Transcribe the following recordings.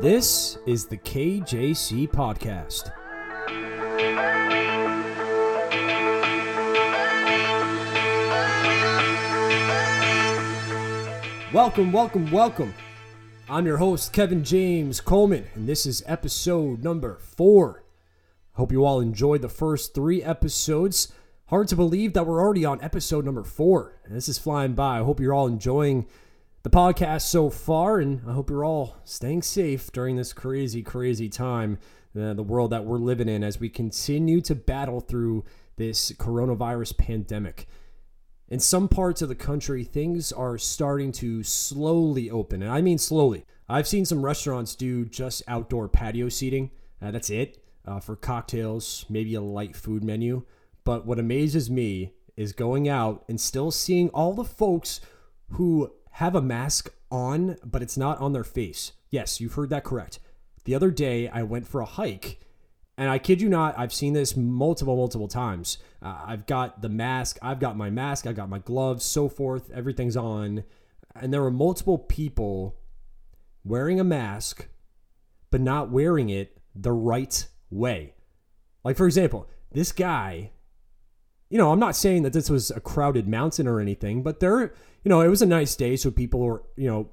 This is the KJC Podcast. Welcome, welcome, welcome. I'm your host, Kevin James Coleman, and this is episode number four. Hope you all enjoyed the first three episodes. Hard to believe that we're already on episode number four. This is flying by. I hope you're all enjoying the podcast so far, and I hope you're all staying safe during this crazy, crazy time, uh, the world that we're living in as we continue to battle through this coronavirus pandemic. In some parts of the country, things are starting to slowly open, and I mean slowly. I've seen some restaurants do just outdoor patio seating. Uh, that's it uh, for cocktails, maybe a light food menu. But what amazes me is going out and still seeing all the folks who have a mask on, but it's not on their face. Yes, you've heard that correct. The other day, I went for a hike, and I kid you not, I've seen this multiple, multiple times. Uh, I've got the mask, I've got my mask, I've got my gloves, so forth, everything's on. And there were multiple people wearing a mask, but not wearing it the right way. Like, for example, this guy, you know, I'm not saying that this was a crowded mountain or anything, but there, you know, it was a nice day, so people were, you know,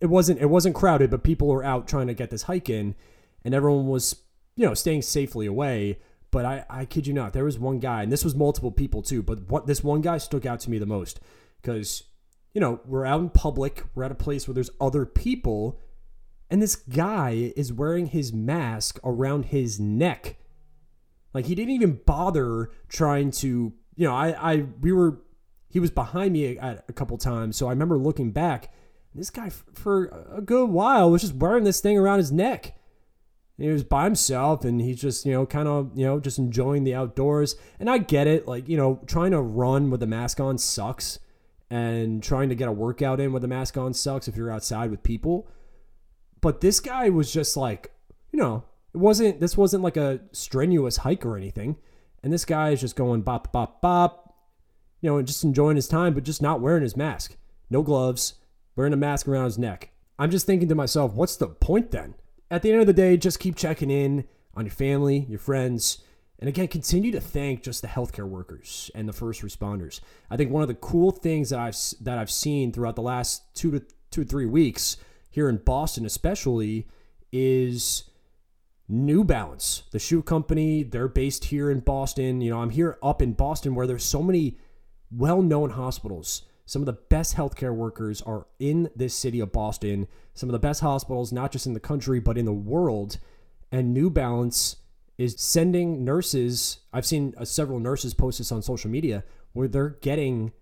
it wasn't it wasn't crowded, but people were out trying to get this hike in, and everyone was, you know, staying safely away. But I, I kid you not, there was one guy, and this was multiple people too, but what this one guy stuck out to me the most because, you know, we're out in public, we're at a place where there's other people, and this guy is wearing his mask around his neck. Like he didn't even bother trying to, you know, I, I, we were, he was behind me a, a couple times, so I remember looking back. This guy, for a good while, was just wearing this thing around his neck. And He was by himself, and he's just, you know, kind of, you know, just enjoying the outdoors. And I get it, like, you know, trying to run with a mask on sucks, and trying to get a workout in with a mask on sucks if you're outside with people. But this guy was just like, you know, it wasn't this wasn't like a strenuous hike or anything. And this guy is just going bop bop bop, you know, and just enjoying his time, but just not wearing his mask. No gloves, wearing a mask around his neck. I'm just thinking to myself, what's the point then? At the end of the day, just keep checking in on your family, your friends, and again, continue to thank just the healthcare workers and the first responders. I think one of the cool things that I've that I've seen throughout the last two to two or three weeks here in Boston, especially, is New Balance, the shoe company. They're based here in Boston. You know, I'm here up in Boston where there's so many well-known hospitals. Some of the best healthcare workers are in this city of Boston. Some of the best hospitals, not just in the country, but in the world. And New Balance is sending nurses. I've seen uh, several nurses post this on social media where they're getting,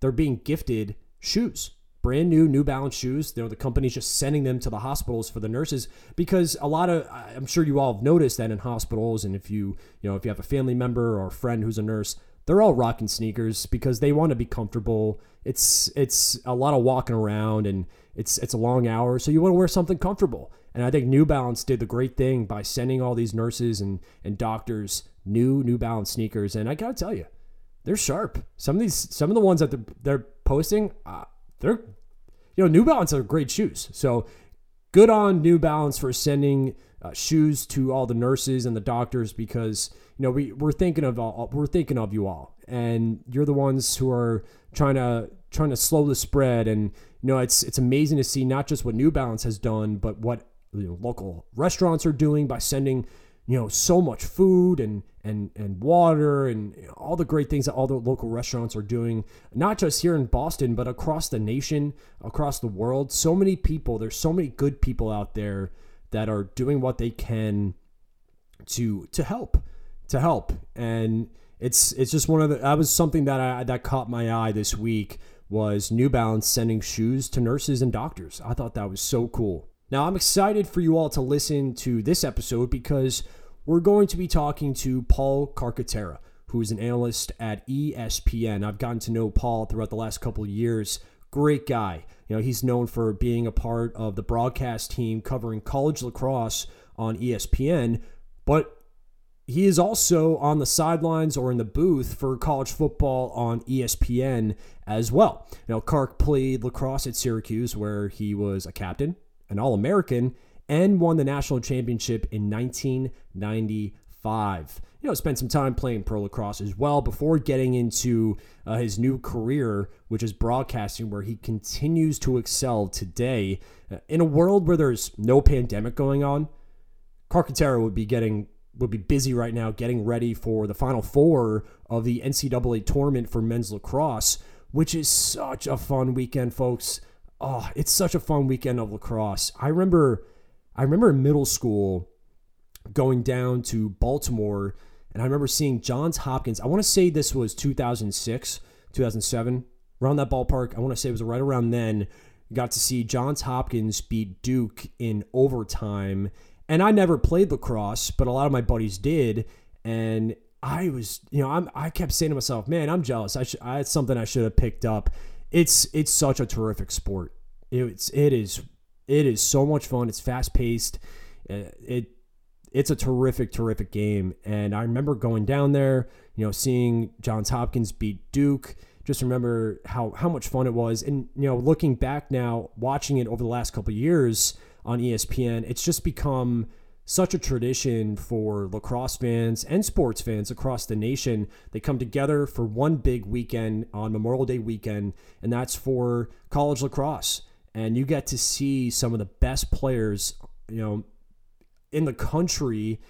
they're being gifted shoes brand new New Balance shoes. You know, the company's just sending them to the hospitals for the nurses because a lot of I'm sure you all have noticed that in hospitals and if you you know if you have a family member or a friend who's a nurse, they're all rocking sneakers because they want to be comfortable. It's it's a lot of walking around and it's it's a long hour, so you want to wear something comfortable. And I think New Balance did the great thing by sending all these nurses and and doctors new New Balance sneakers. And I gotta tell you, they're sharp. Some of these some of the ones that they're, they're posting. Uh, they're you know New Balance are great shoes. So good on New Balance for sending uh, shoes to all the nurses and the doctors because you know we we're thinking of all, we're thinking of you all and you're the ones who are trying to trying to slow the spread and you know it's it's amazing to see not just what New Balance has done but what you know, local restaurants are doing by sending you know so much food and and and water and all the great things that all the local restaurants are doing not just here in Boston but across the nation across the world. So many people there's so many good people out there that are doing what they can to to help to help. And it's it's just one of the that was something that I that caught my eye this week was New Balance sending shoes to nurses and doctors. I thought that was so cool. Now, I'm excited for you all to listen to this episode because we're going to be talking to Paul Carcaterra, who is an analyst at ESPN. I've gotten to know Paul throughout the last couple of years. Great guy. You know, he's known for being a part of the broadcast team covering college lacrosse on ESPN, but he is also on the sidelines or in the booth for college football on ESPN as well. Now, Kark played lacrosse at Syracuse, where he was a captain, an All American, and won the national championship in 1995. You know, spent some time playing pro lacrosse as well before getting into uh, his new career, which is broadcasting, where he continues to excel today. Uh, in a world where there's no pandemic going on, Carcaterra would be getting would be busy right now getting ready for the final four of the NCAA tournament for men's lacrosse, which is such a fun weekend, folks. Oh, it's such a fun weekend of lacrosse. I remember I remember in middle school going down to Baltimore and I remember seeing Johns Hopkins. I want to say this was 2006, 2007, around that ballpark. I want to say it was right around then. Got to see Johns Hopkins beat Duke in overtime and I never played lacrosse, but a lot of my buddies did. And I was, you know, I'm, I kept saying to myself, man, I'm jealous. I should, I, it's something I should have picked up. It's, it's such a terrific sport. It's, it is, it is so much fun. It's fast paced. Uh, it, it's a terrific, terrific game. And I remember going down there, you know, seeing Johns Hopkins beat Duke. Just remember how, how much fun it was. And, you know, looking back now, watching it over the last couple years, on ESPN. It's just become such a tradition for lacrosse fans and sports fans across the nation. They come together for one big weekend on Memorial Day weekend, and that's for college lacrosse. And you get to see some of the best players, you know, in the country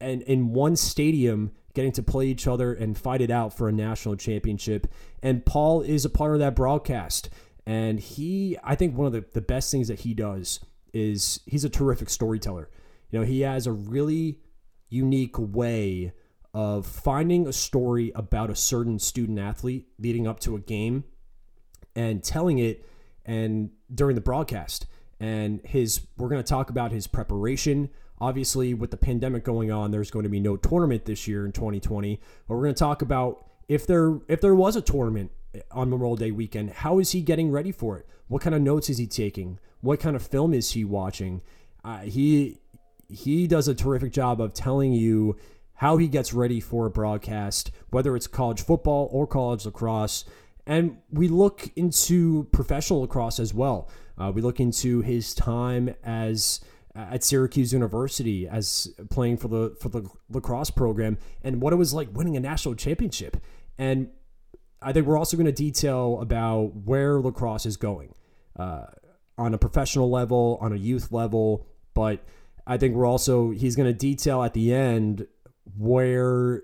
and in one stadium getting to play each other and fight it out for a national championship. And Paul is a part of that broadcast. And he, I think one of the, the best things that he does is he's a terrific storyteller. You know, he has a really unique way of finding a story about a certain student athlete leading up to a game and telling it and during the broadcast. And his we're going to talk about his preparation. Obviously, with the pandemic going on, there's going to be no tournament this year in 2020. But we're going to talk about if there if there was a tournament on Memorial Day weekend, how is he getting ready for it? What kind of notes is he taking? What kind of film is he watching? Uh, he he does a terrific job of telling you how he gets ready for a broadcast, whether it's college football or college lacrosse. And we look into professional lacrosse as well. Uh, we look into his time as at Syracuse University as playing for the for the lacrosse program and what it was like winning a national championship. And I think we're also going to detail about where lacrosse is going uh, on a professional level, on a youth level. But I think we're also he's going to detail at the end where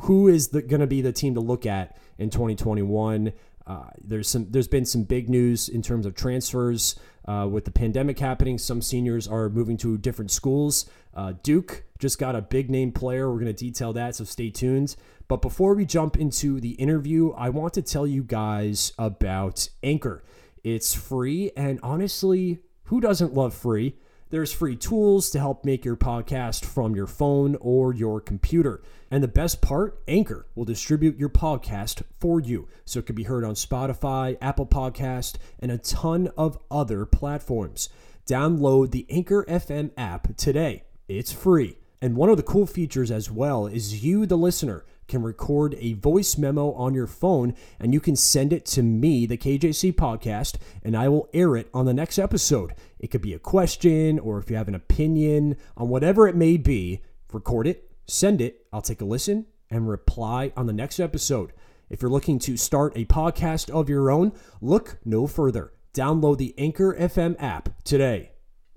who is going to be the team to look at in 2021. Uh, there's some there's been some big news in terms of transfers uh, with the pandemic happening. Some seniors are moving to different schools. Uh, Duke just got a big name player. We're going to detail that, so stay tuned. But before we jump into the interview, I want to tell you guys about Anchor. It's free, and honestly, who doesn't love free? There's free tools to help make your podcast from your phone or your computer. And the best part, Anchor will distribute your podcast for you. So it can be heard on Spotify, Apple Podcast, and a ton of other platforms. Download the Anchor FM app today. It's free. And one of the cool features as well is you, the listener, can record a voice memo on your phone and you can send it to me, the KJC podcast, and I will air it on the next episode. It could be a question or if you have an opinion on whatever it may be, record it, send it, I'll take a listen and reply on the next episode. If you're looking to start a podcast of your own, look no further. Download the Anchor FM app today.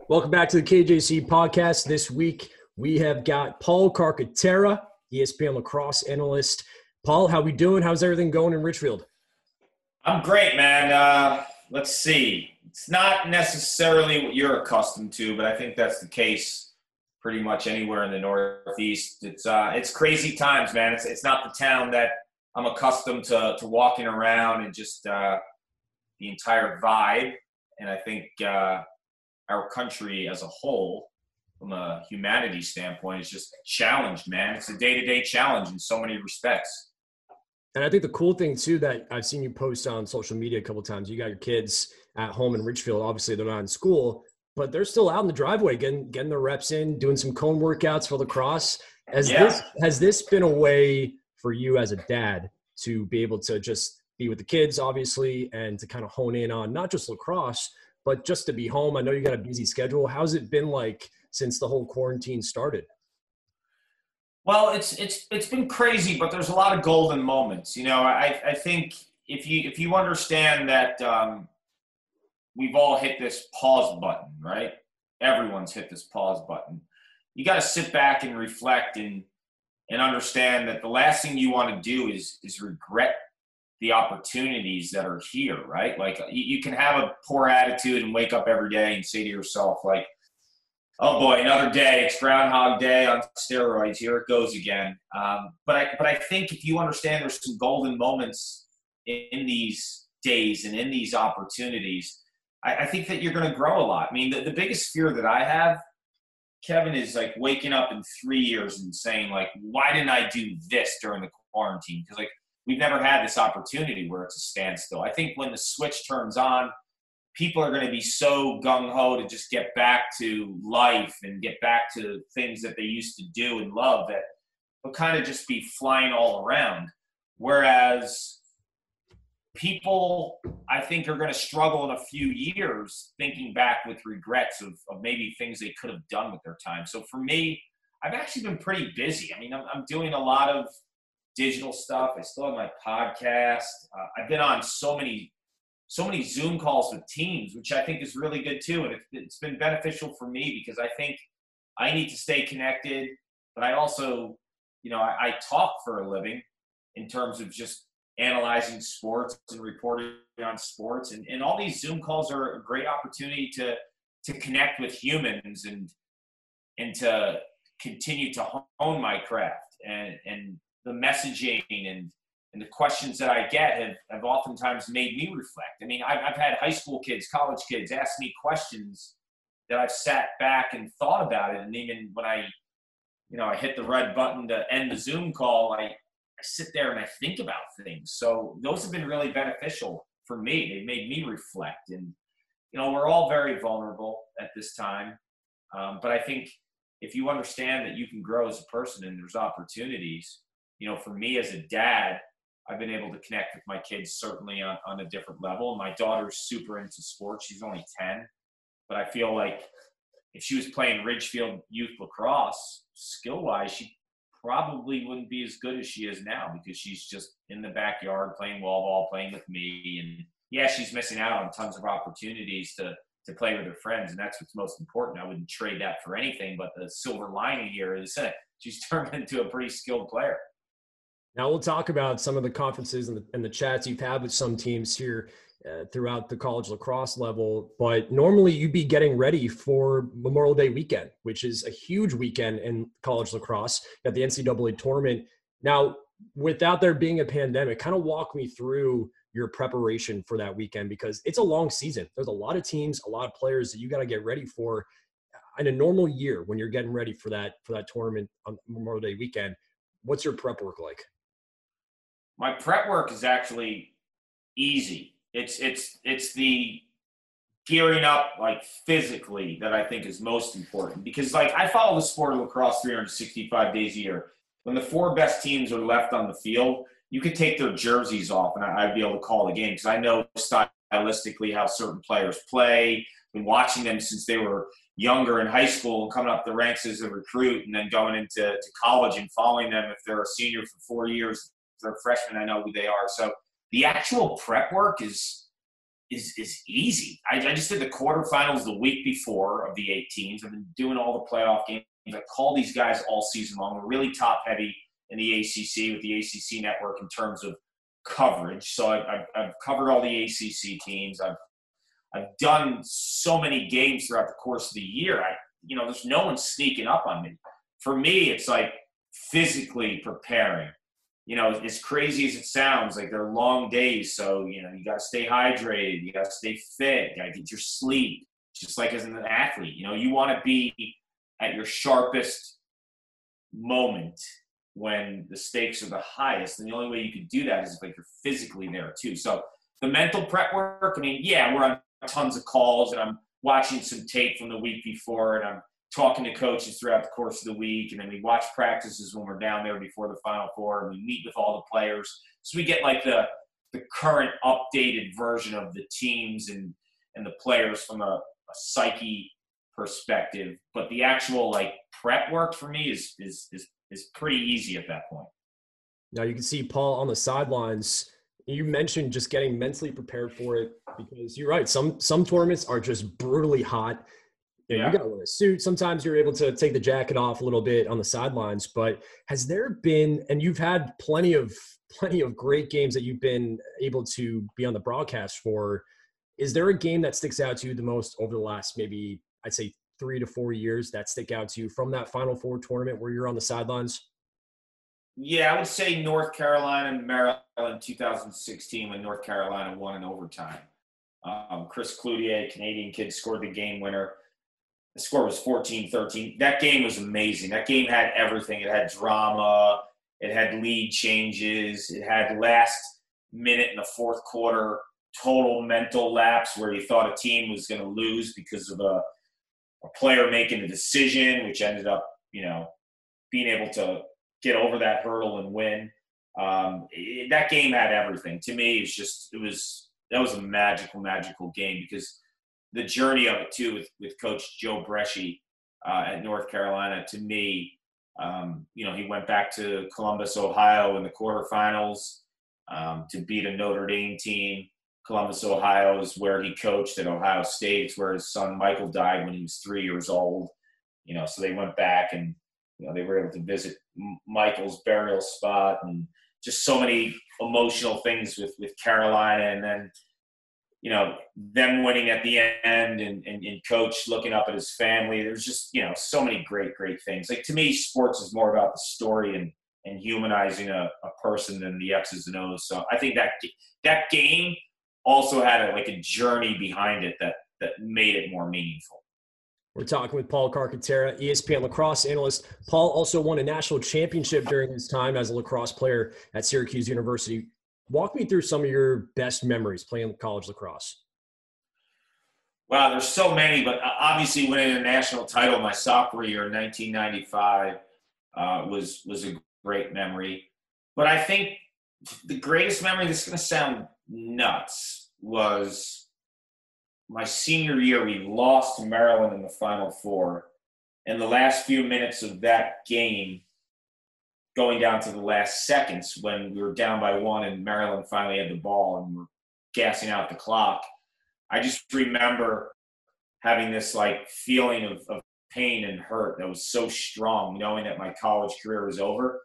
Welcome back to the KJC podcast. This week we have got Paul Carcaterra. ESPN lacrosse analyst. Paul, how we doing? How's everything going in Ridgefield? I'm great, man. Uh, let's see. It's not necessarily what you're accustomed to, but I think that's the case pretty much anywhere in the Northeast. It's uh, it's crazy times, man. It's it's not the town that I'm accustomed to to walking around and just uh, the entire vibe. And I think uh, our country as a whole from a humanity standpoint is just challenged, man. It's a day to day challenge in so many respects. And I think the cool thing too that I've seen you post on social media a couple times, you got your kids at home in Ridgefield. Obviously, they're not in school, but they're still out in the driveway getting getting their reps in, doing some cone workouts for lacrosse. Has yeah. this has this been a way for you as a dad to be able to just be with the kids, obviously, and to kind of hone in on not just lacrosse, but just to be home, I know you got a busy schedule. How's it been like since the whole quarantine started? Well, it's it's it's been crazy, but there's a lot of golden moments. You know, I I think if you if you understand that um, we've all hit this pause button, right? Everyone's hit this pause button. You got to sit back and reflect and and understand that the last thing you want to do is is regret the opportunities that are here, right? Like you, you can have a poor attitude and wake up every day and say to yourself, like, oh boy, another day. It's Groundhog Day on steroids. Here it goes again. Um, but I, but I think if you understand, there's some golden moments in, in these days and in these opportunities. I, I think that you're going to grow a lot. I mean, the, the biggest fear that I have, Kevin, is like waking up in three years and saying like, why didn't I do this during the quarantine? Because like we've never had this opportunity where it's a standstill. I think when the switch turns on people are going to be so gung ho to just get back to life and get back to things that they used to do and love that will kind of just be flying all around. Whereas people, I think, are going to struggle in a few years thinking back with regrets of, of maybe things they could have done with their time. So for me, I've actually been pretty busy. I mean, I'm, I'm doing a lot of digital stuff. I still have my podcast. Uh, I've been on so many so many Zoom calls with teams, which I think is really good too. And it, it's been beneficial for me because I think I need to stay connected, but I also, you know, I, I talk for a living in terms of just analyzing sports and reporting on sports. And, and all these Zoom calls are a great opportunity to, to connect with humans and, and to continue to hone my craft and, and the messaging and and the questions that I get have, have oftentimes made me reflect. I mean, I've, I've had high school kids, college kids ask me questions that I've sat back and thought about it. And even when I, you know, I hit the red button to end the Zoom call, I, I sit there and I think about things. So those have been really beneficial for me. They made me reflect. And, you know, we're all very vulnerable at this time. Um, but I think if you understand that you can grow as a person and there's opportunities, you know, for me as a dad, I've been able to connect with my kids certainly on, on a different level. My daughter's super into sports. She's only 10, but I feel like if she was playing Ridgefield youth lacrosse, skill wise, she probably wouldn't be as good as she is now because she's just in the backyard playing wall ball, playing with me. And yeah, she's missing out on tons of opportunities to, to play with her friends. And that's what's most important. I wouldn't trade that for anything. But the silver lining here is that she's turned into a pretty skilled player. Now we'll talk about some of the conferences and the, and the chats you've had with some teams here uh, throughout the college lacrosse level. But normally you'd be getting ready for Memorial Day weekend, which is a huge weekend in college lacrosse at the NCAA tournament. Now, without there being a pandemic, kind of walk me through your preparation for that weekend because it's a long season. There's a lot of teams, a lot of players that you got to get ready for in a normal year when you're getting ready for that for that tournament on Memorial Day weekend. What's your prep work like? My prep work is actually easy. It's it's it's the gearing up like physically that I think is most important because like I follow the sport of lacrosse 365 days a year. When the four best teams are left on the field, you could take their jerseys off and I'd be able to call the game because I know stylistically how certain players play. Been watching them since they were younger in high school and coming up the ranks as a recruit and then going into to college and following them if they're a senior for four years they're freshmen. I know who they are. So the actual prep work is is is easy. I, I just did the quarterfinals the week before of the 18s. I've been doing all the playoff games. I call these guys all season long. We're really top heavy in the ACC with the ACC network in terms of coverage. So I've, I've, I've covered all the ACC teams. I've I've done so many games throughout the course of the year. I you know, there's no one sneaking up on me. For me, it's like physically preparing you know, as crazy as it sounds, like they're long days. So, you know, you got to stay hydrated, you got to stay fit, you got to get your sleep, just like as an athlete. You know, you want to be at your sharpest moment when the stakes are the highest. And the only way you can do that is if like you're physically there too. So the mental prep work, I mean, yeah, we're on tons of calls and I'm watching some tape from the week before and I'm talking to coaches throughout the course of the week, and then we watch practices when we're down there before the Final Four, and we meet with all the players. So we get like the the current updated version of the teams and and the players from a, a psyche perspective. But the actual like prep work for me is is is is pretty easy at that point. Now you can see Paul on the sidelines. You mentioned just getting mentally prepared for it because you're right. Some some tournaments are just brutally hot. You, know, yeah. you gotta wear a suit. Sometimes you're able to take the jacket off a little bit on the sidelines. But has there been, and you've had plenty of plenty of great games that you've been able to be on the broadcast for. Is there a game that sticks out to you the most over the last maybe I'd say three to four years that stick out to you from that Final Four tournament where you're on the sidelines? Yeah, I would say North Carolina, and Maryland, 2016 when North Carolina won in overtime. Um, Chris Cloutier, Canadian kid, scored the game winner. The score was 14 13. That game was amazing. That game had everything. It had drama, it had lead changes, it had last minute in the fourth quarter total mental lapse where you thought a team was going to lose because of a, a player making a decision, which ended up, you know, being able to get over that hurdle and win. Um, it, that game had everything. To me, it's just it was that was a magical, magical game because the journey of it too with with Coach Joe Breschi uh, at North Carolina. To me, um, you know, he went back to Columbus, Ohio, in the quarterfinals um, to beat a Notre Dame team. Columbus, Ohio is where he coached at Ohio State. It's where his son Michael died when he was three years old. You know, so they went back and you know they were able to visit Michael's burial spot and just so many emotional things with with Carolina, and then you know them winning at the end, and, and, and coach looking up at his family. There's just you know so many great great things. Like to me, sports is more about the story and and humanizing a, a person than the X's and O's. So I think that that game also had a, like a journey behind it that that made it more meaningful. We're talking with Paul Carcaterra, ESPN lacrosse analyst. Paul also won a national championship during his time as a lacrosse player at Syracuse University. Walk me through some of your best memories playing college lacrosse. Wow, there's so many, but uh, obviously winning a national title my sophomore year in 1995 uh, was was a great memory. But I think the greatest memory. This is going to sound nuts. Was my senior year, we lost Maryland in the Final Four. and the last few minutes of that game, going down to the last seconds when we were down by one and Maryland finally had the ball and we're gassing out the clock, I just remember having this like feeling of, of pain and hurt that was so strong, knowing that my college career was over.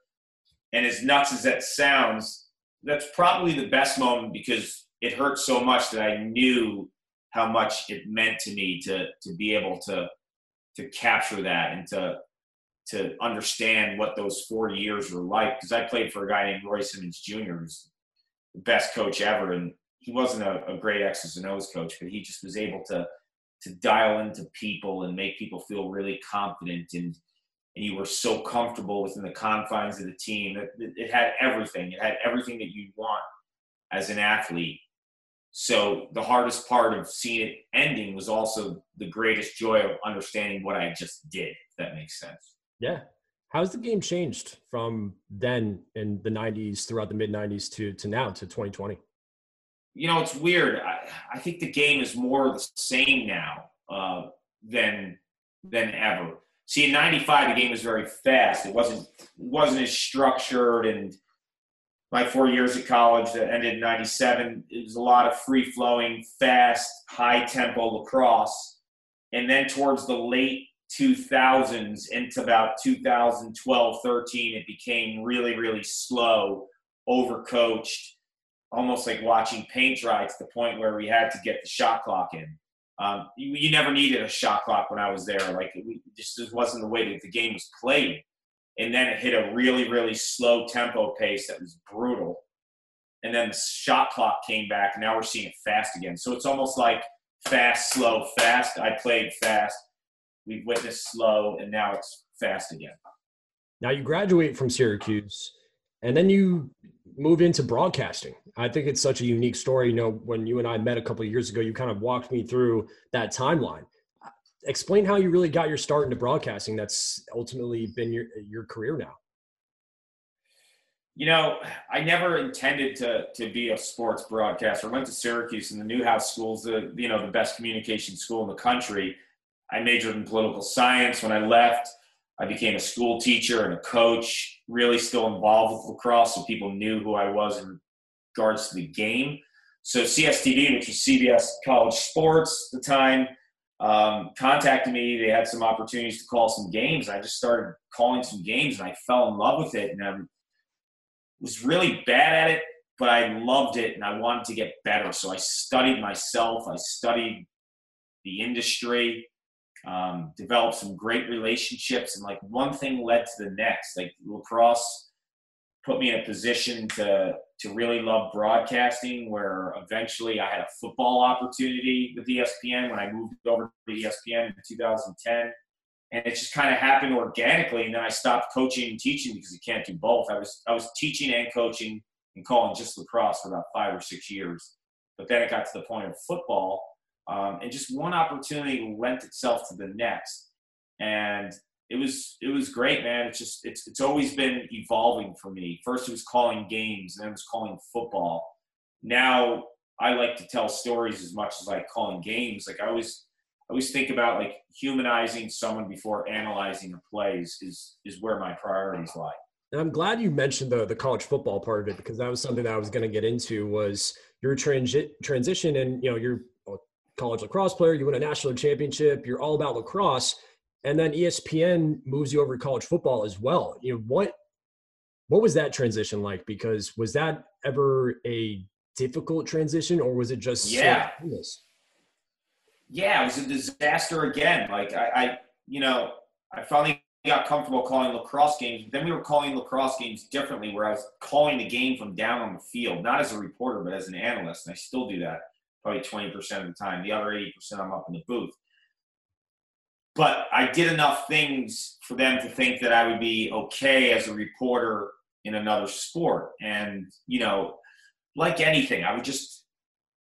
And as nuts as that sounds, that's probably the best moment because it hurt so much that I knew how much it meant to me to to be able to to capture that and to to understand what those four years were like. Because I played for a guy named Roy Simmons Jr., who's the best coach ever, and he wasn't a, a great X's and O's coach, but he just was able to to dial into people and make people feel really confident and and you were so comfortable within the confines of the team. It, it had everything. It had everything that you want as an athlete. So the hardest part of seeing it ending was also the greatest joy of understanding what I just did. If that makes sense. Yeah. How's the game changed from then in the 90s throughout the mid 90s to to now to 2020? You know, it's weird. I, I think the game is more the same now uh, than than ever. See, in '95, the game was very fast. It wasn't wasn't as structured and my four years at college that ended in 97 it was a lot of free flowing fast high tempo lacrosse and then towards the late 2000s into about 2012 13 it became really really slow overcoached almost like watching paint dry to the point where we had to get the shot clock in. Um, you, you, never needed a shot clock when i was there like it just wasn't the way that the game was played. And then it hit a really really slow tempo pace that was brutal. And then the shot clock came back and now we're seeing it fast again. So it's almost like fast slow fast. I played fast we've witnessed slow and now it's fast again. Now you graduate from syracuse and then you move into broadcasting. I think it's such a unique story. You know when you and i met a couple of years ago you kind of walked me through that timeline. Explain how you really got your start into broadcasting that's ultimately been your your career now. You know, I never intended to to be a sports broadcaster. I went to Syracuse, and the Newhouse School's the you know the best communication school in the country. I majored in political science. When I left, I became a school teacher and a coach. Really, still involved with lacrosse, so people knew who I was in regards to the game. So CSTV, which was CBS College Sports at the time, um, contacted me. They had some opportunities to call some games. I just started calling some games, and I fell in love with it. And I'm was really bad at it, but I loved it and I wanted to get better. So I studied myself. I studied the industry, um, developed some great relationships, and like one thing led to the next. Like lacrosse put me in a position to to really love broadcasting. Where eventually I had a football opportunity with ESPN when I moved over to ESPN in 2010 and it just kind of happened organically. And then I stopped coaching and teaching because you can't do both. I was I was teaching and coaching and calling just lacrosse for about five or six years, but then it got to the point of football, um, and just one opportunity lent itself to the next, and it was it was great, man. It's just it's it's always been evolving for me. First it was calling games, then it was calling football. Now I like to tell stories as much as I like calling games. Like I always I always think about like humanizing someone before analyzing the plays is is where my priorities lie. And I'm glad you mentioned the the college football part of it because that was something that I was going to get into was your transi- transition and you know you're a college lacrosse player, you win a national championship, you're all about lacrosse, and then ESPN moves you over to college football as well. You know what what was that transition like? Because was that ever a difficult transition or was it just yeah? So yeah, it was a disaster again. Like I, I, you know, I finally got comfortable calling lacrosse games. Then we were calling lacrosse games differently, where I was calling the game from down on the field, not as a reporter, but as an analyst. And I still do that probably 20% of the time. The other 80% I'm up in the booth. But I did enough things for them to think that I would be okay as a reporter in another sport. And, you know, like anything, I would just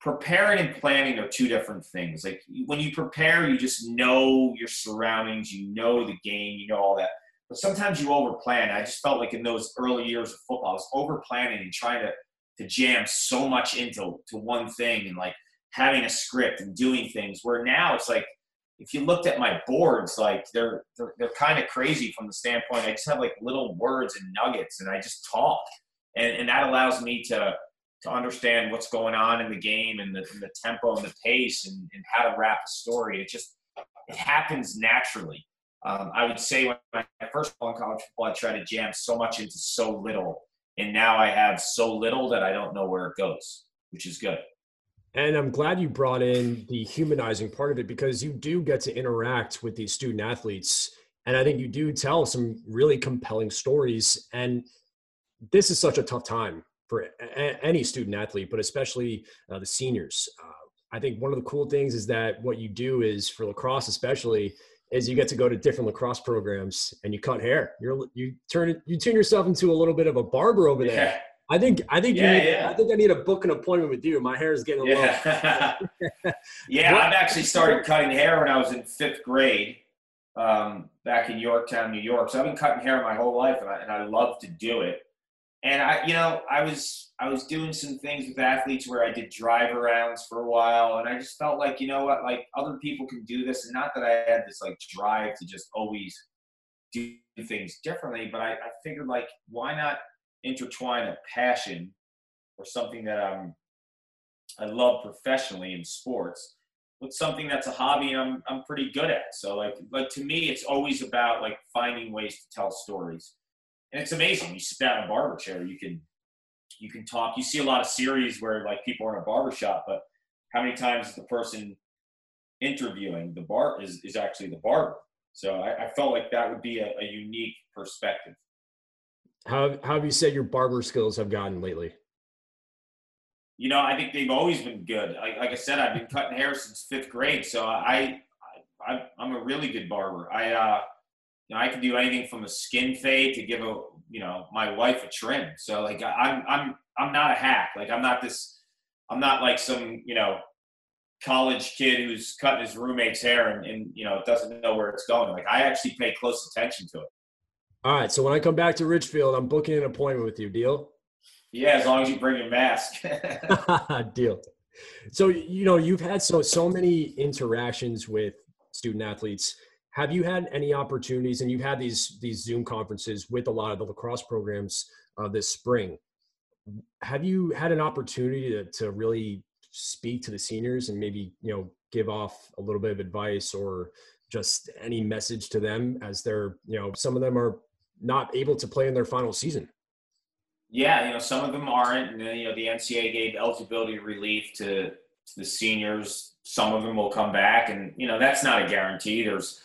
preparing and planning are two different things. Like when you prepare, you just know your surroundings, you know the game, you know all that. But sometimes you overplan. I just felt like in those early years of football, I was over planning and trying to to jam so much into to one thing and like having a script and doing things. Where now it's like if you looked at my boards, like they're they're, they're kind of crazy from the standpoint. I just have like little words and nuggets, and I just talk, and and that allows me to to understand what's going on in the game and the, and the tempo and the pace and, and, how to wrap a story. It just it happens naturally. Um, I would say when I first in college football, I tried to jam so much into so little, and now I have so little that I don't know where it goes, which is good. And I'm glad you brought in the humanizing part of it because you do get to interact with these student athletes, and I think you do tell some really compelling stories. And this is such a tough time for a- any student athlete, but especially uh, the seniors. Uh, I think one of the cool things is that what you do is for lacrosse, especially, is you get to go to different lacrosse programs and you cut hair. You're you turn you turn yourself into a little bit of a barber over there. I think I think yeah, you need, yeah. I think I need to book an appointment with you. My hair is getting a yeah. little. yeah, I've actually started cutting hair when I was in fifth grade, um, back in Yorktown, New York. So I've been cutting hair my whole life, and I, and I love to do it and I, you know, I was I was doing some things with athletes where I did drive arounds for a while, and I just felt like, you know what, like other people can do this, and not that I had this like drive to just always do things differently, but I, I figured like, why not intertwine a passion or something that I'm I love professionally in sports with something that's a hobby I'm I'm pretty good at. So like like to me, it's always about like finding ways to tell stories and it's amazing. You sit down in a barber chair, you can you can talk. You see a lot of series where like people are in a barber shop, but how many times is the person interviewing the bar is, is actually the barber? So I, I felt like that would be a, a unique perspective. How, how have you said your barber skills have gotten lately? You know, I think they've always been good. Like, like I said, I've been cutting hair since fifth grade, so I, I I'm a really good barber. I uh, you know, I can do anything from a skin fade to give a, you know, my wife a trim. So like, I'm, I'm, I'm not a hack. Like, I'm not this, I'm not like some, you know, college kid who's cutting his roommate's hair and, and you know, doesn't know where it's going. Like, I actually pay close attention to it. All right. So when I come back to Ridgefield, I'm booking an appointment with you. Deal? Yeah, as long as you bring your mask. Deal. So you know you've had so so many interactions with student athletes. Have you had any opportunities, and you've had these these Zoom conferences with a lot of the lacrosse programs uh, this spring? Have you had an opportunity to, to really speak to the seniors and maybe you know give off a little bit of advice or just any message to them as they're you know some of them are not able to play in their final season. Yeah you know some of them aren't and then you know the ncaa gave eligibility relief to, to the seniors. Some of them will come back and you know that's not a guarantee. There's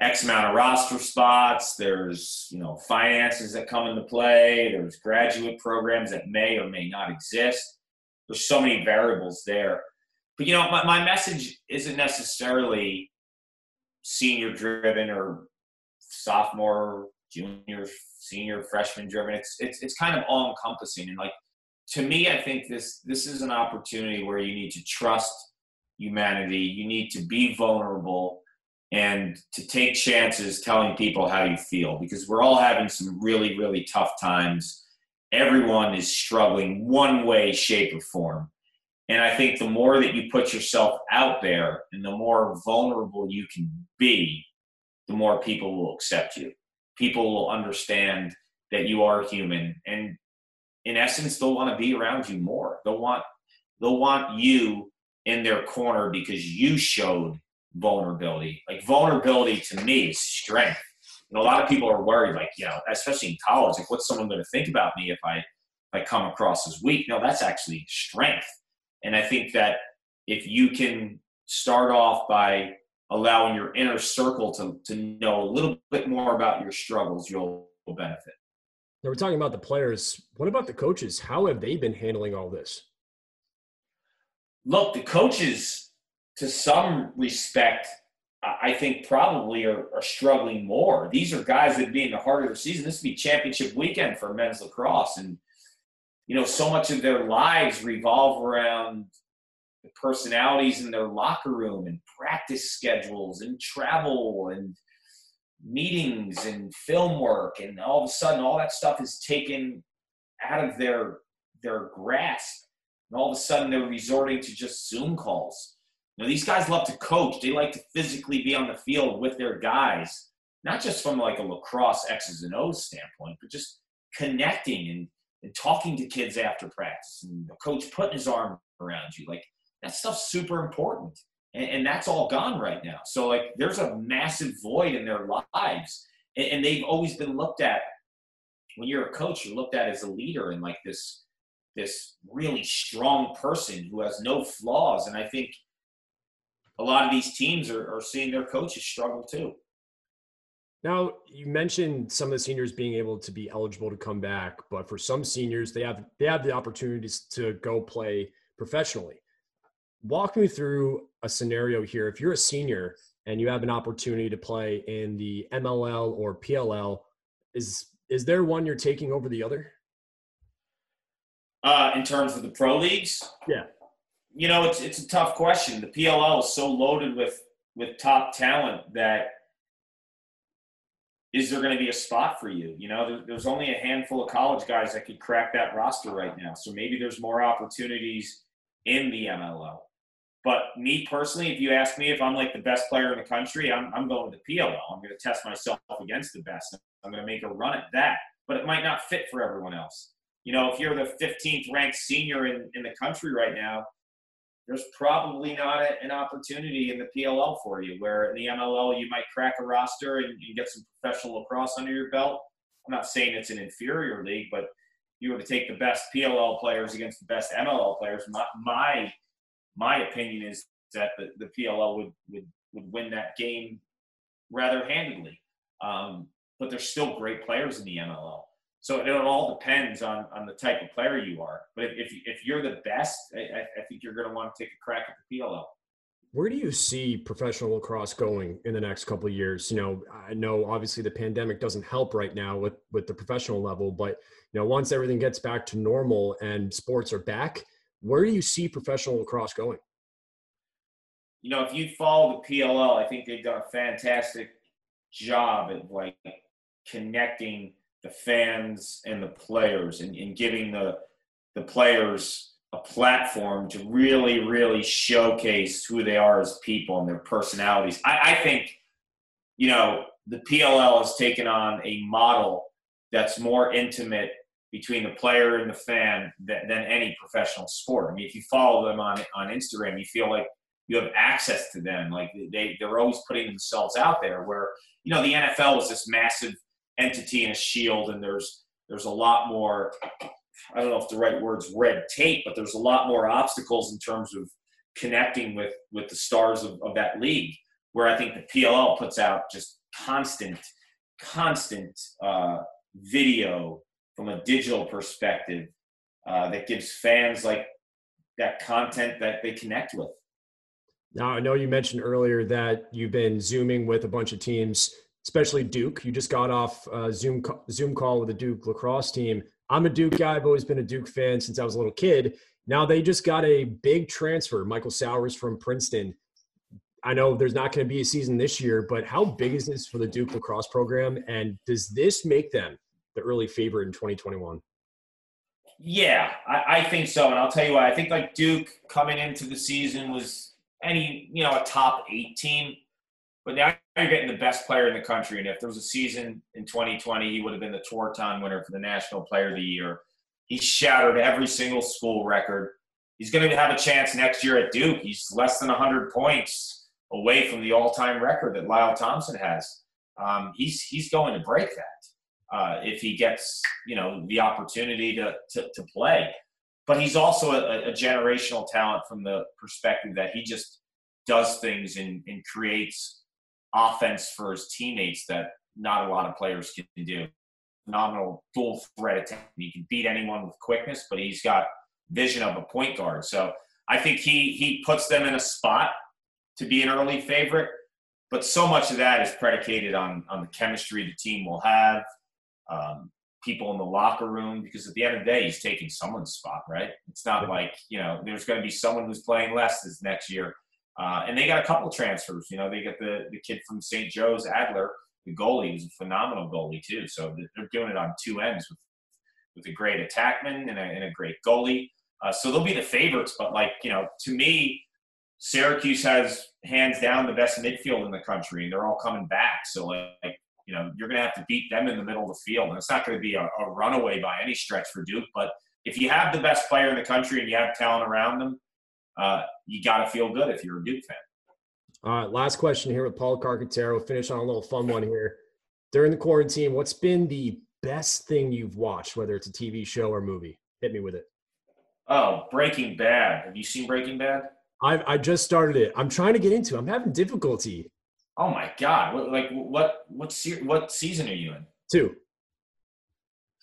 x amount of roster spots. There's you know finances that come into play. There's graduate programs that may or may not exist. There's so many variables there. But you know my, my message isn't necessarily senior driven or sophomore junior senior freshman driven. It's it's, it's kind of all encompassing and like to me i think this this is an opportunity where you need to trust humanity. You need to be vulnerable and to take chances telling people how you feel because we're all having some really really tough times. Everyone is struggling one way shape or form. And I think the more that you put yourself out there and the more vulnerable you can be, the more people will accept you. People will understand that you are human. And in essence, they'll want to be around you more. They'll want they'll want you in their corner because you showed vulnerability. Like vulnerability to me is strength. And a lot of people are worried, like, you know, especially in college, like what's someone going to think about me if I if I come across as weak? No, that's actually strength and I think that if you can start off by allowing your inner circle to, to know a little bit more about your struggles, you'll, benefit. Now we're talking about the players. What about the coaches? How have they been handling all this? Look, the coaches, to some respect, I think probably are, are, struggling more. These are guys that be in the heart of their season. This would be championship weekend for men's lacrosse, and you know, so much of their lives revolve around the personalities in their locker room and practice schedules and travel and meetings and film work and all of a sudden all that stuff is taken out of their their grasp and all of a sudden they're resorting to just zoom calls you know these guys love to coach they like to physically be on the field with their guys not just from like a lacrosse x's and o's standpoint but just connecting and and talking to kids after practice and the coach putting his arm around you. Like that stuff's super important. And, and, that's all gone right now. So like there's a massive void in their lives. And, and they've always been looked at when you're a coach, you're looked at as a leader and like this this really strong person who has no flaws. And I think a lot of these teams are, are seeing their coaches struggle too. Now, you mentioned some of the seniors being able to be eligible to come back, but for some seniors, they have they have the opportunities to go play professionally. Walk me through a scenario here. If you're a senior and you have an opportunity to play in the MLL or PLL, is is there one you're taking over the other? Uh, in terms of the pro leagues, yeah. You know, it's it's a tough question. The PLL is so loaded with with top talent that is there going to be a spot for you? You know, there's only a handful of college guys that could crack that roster right now. So maybe there's more opportunities in the MLL. But me personally, if you ask me if I'm like the best player in the country, I'm, I'm going to PLL. I'm going to test myself against the best. I'm going to make a run at that. But it might not fit for everyone else. You know, if you're the 15th ranked senior in, in the country right now, there's probably not a, an opportunity in the PLL for you. Where in the MLL you might crack a roster and, and get some professional lacrosse under your belt. I'm not saying it's an inferior league, but you were to take the best PLL players against the best MLL players. My my, my opinion is that the, the PLL would, would would win that game rather handedly. Um, but there's still great players in the MLL. So it all depends on, on the type of player you are. But if, if, if you're the best, I, I think you're going to want to take a crack at the PLL. Where do you see professional lacrosse going in the next couple of years? You know, I know obviously the pandemic doesn't help right now with with the professional level, but you know, once everything gets back to normal and sports are back, where do you see professional lacrosse going? You know, if you follow the PLL, I think they've done a fantastic job at like connecting the fans and the players and, and giving the the players a platform to really, really showcase who they are as people and their personalities. I, I think, you know, the PLL has taken on a model that's more intimate between the player and the fan than, than any professional sport. I mean, if you follow them on on Instagram, you feel like you have access to them. Like they they're always putting themselves out there. Where you know the NFL is this massive entity and a shield, and there's there's a lot more. I don't know if the right word's red tape, but there's a lot more obstacles in terms of connecting with with the stars of, of that league. Where I think the PLL puts out just constant, constant uh, video from a digital perspective uh, that gives fans like that content that they connect with. Now, I know you mentioned earlier that you've been zooming with a bunch of teams, especially Duke. You just got off a Zoom Zoom call with the Duke lacrosse team. I'm a Duke guy. I've always been a Duke fan since I was a little kid. Now they just got a big transfer, Michael Sowers from Princeton. I know there's not going to be a season this year, but how big is this for the Duke lacrosse program? And does this make them the early favorite in 2021? Yeah, I, I think so. And I'll tell you why. I think like Duke coming into the season was any, you know, a top eight team. But now you're getting the best player in the country. And if there was a season in 2020, he would have been the Tewaaraton winner for the National Player of the Year. He shattered every single school record. He's going to have a chance next year at Duke. He's less than 100 points away from the all-time record that Lyle Thompson has. Um, he's he's going to break that uh, if he gets you know the opportunity to to, to play. But he's also a, a, generational talent from the perspective that he just does things and, and creates offense for his teammates that not a lot of players can do. Phenomenal dual threat attack. He can beat anyone with quickness, but he's got vision of a point guard. So I think he he puts them in a spot to be an early favorite, but so much of that is predicated on on the chemistry the team will have, um, people in the locker room. Because at the end of the day, he's taking someone's spot, right? It's not like you know there's going to be someone who's playing less this next year. Uh, and they got a couple transfers. You know, they got the the kid from St. Joe's, Adler, the goalie, who's a phenomenal goalie too. So they're doing it on two ends with with a great attackman and a, and a great goalie. Uh, so they'll be the favorites. But like you know, to me, Syracuse has hands down the best midfield in the country, and they're all coming back. So like, you know, you're going to have to beat them in the middle of the field, and it's not going to be a, a, runaway by any stretch for Duke. But if you have the best player in the country and you have talent around them, uh, you got to feel good if you're a Duke fan. All right, last question here with Paul Carcaterra. finish on a little fun one here. During the quarantine, what's been the best thing you've watched, whether it's a TV show or movie? Hit me with it. Oh, Breaking Bad. Have you seen Breaking Bad? I've I just started it. I'm trying to get into. It. I'm having difficulty. Oh my god! What, like what what se- what season are you in? Two.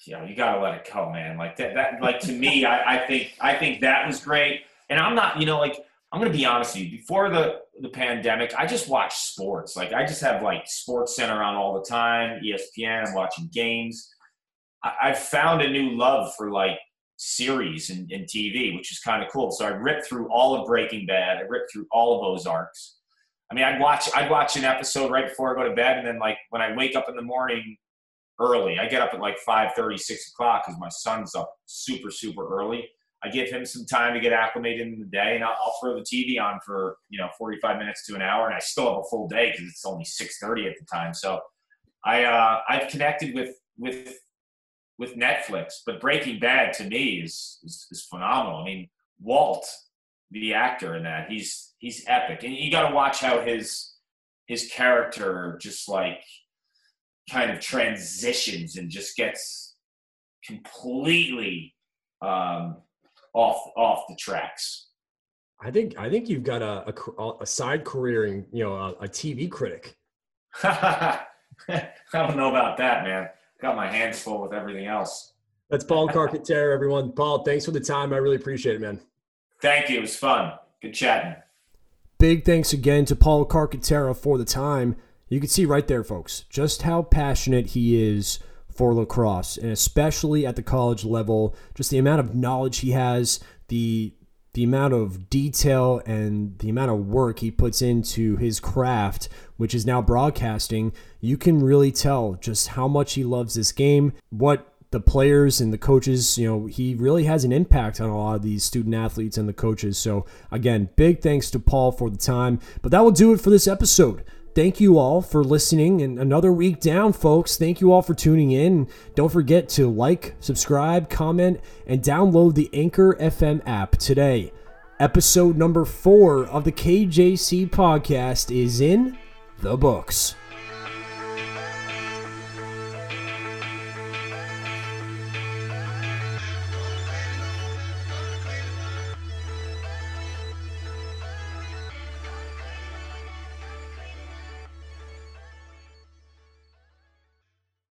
Yeah, you gotta let it go, man. Like that. That like to me, I, I think I think that was great. And I'm not, you know, like I'm gonna be honest with you. Before the the pandemic, I just watched sports. Like I just have like Sports Center on all the time, ESPN. I'm watching games. I, I've found a new love for like series and, in TV, which is kind of cool. So I ripped through all of Breaking Bad. I ripped through all of Ozarks. I mean, I'd watch I'd watch an episode right before I go to bed, and then like when I wake up in the morning early, I get up at like 5 30, 6 o'clock because my son's up super, super early. I give him some time to get acclimated in the day, and I'll, I'll, throw the TV on for you know 45 minutes to an hour, and I still have a full day because it's only 6:30 at the time. So I uh, I've connected with with with Netflix. But Breaking Bad to me is, is, is phenomenal. I mean, Walt, the actor in that, he's he's epic, and you got to watch how his his character just like kind of transitions and just gets completely um, off off the tracks. I think I think you've got a a, a side career in you know a, a TV critic. I don't know about that, man got my hands full with everything else. That's Paul Carcaterra, everyone. Paul, thanks for the time. I really appreciate it, man. Thank you. It was fun. Good chatting. Big thanks again to Paul Carcaterra for the time. You can see right there, folks, just how passionate he is for lacrosse, and especially at the college level, just the amount of knowledge he has, the the amount of detail and the amount of work he puts into his craft, which is now broadcasting, you can really tell just how much he loves this game, what the players and the coaches, you know, he really has an impact on a lot of these student athletes and the coaches. So, again, big thanks to Paul for the time. But that will do it for this episode. Thank you all for listening and another week down, folks. Thank you all for tuning in. Don't forget to like, subscribe, comment, and download the Anchor FM app today. Episode number four of the KJC podcast is in the books.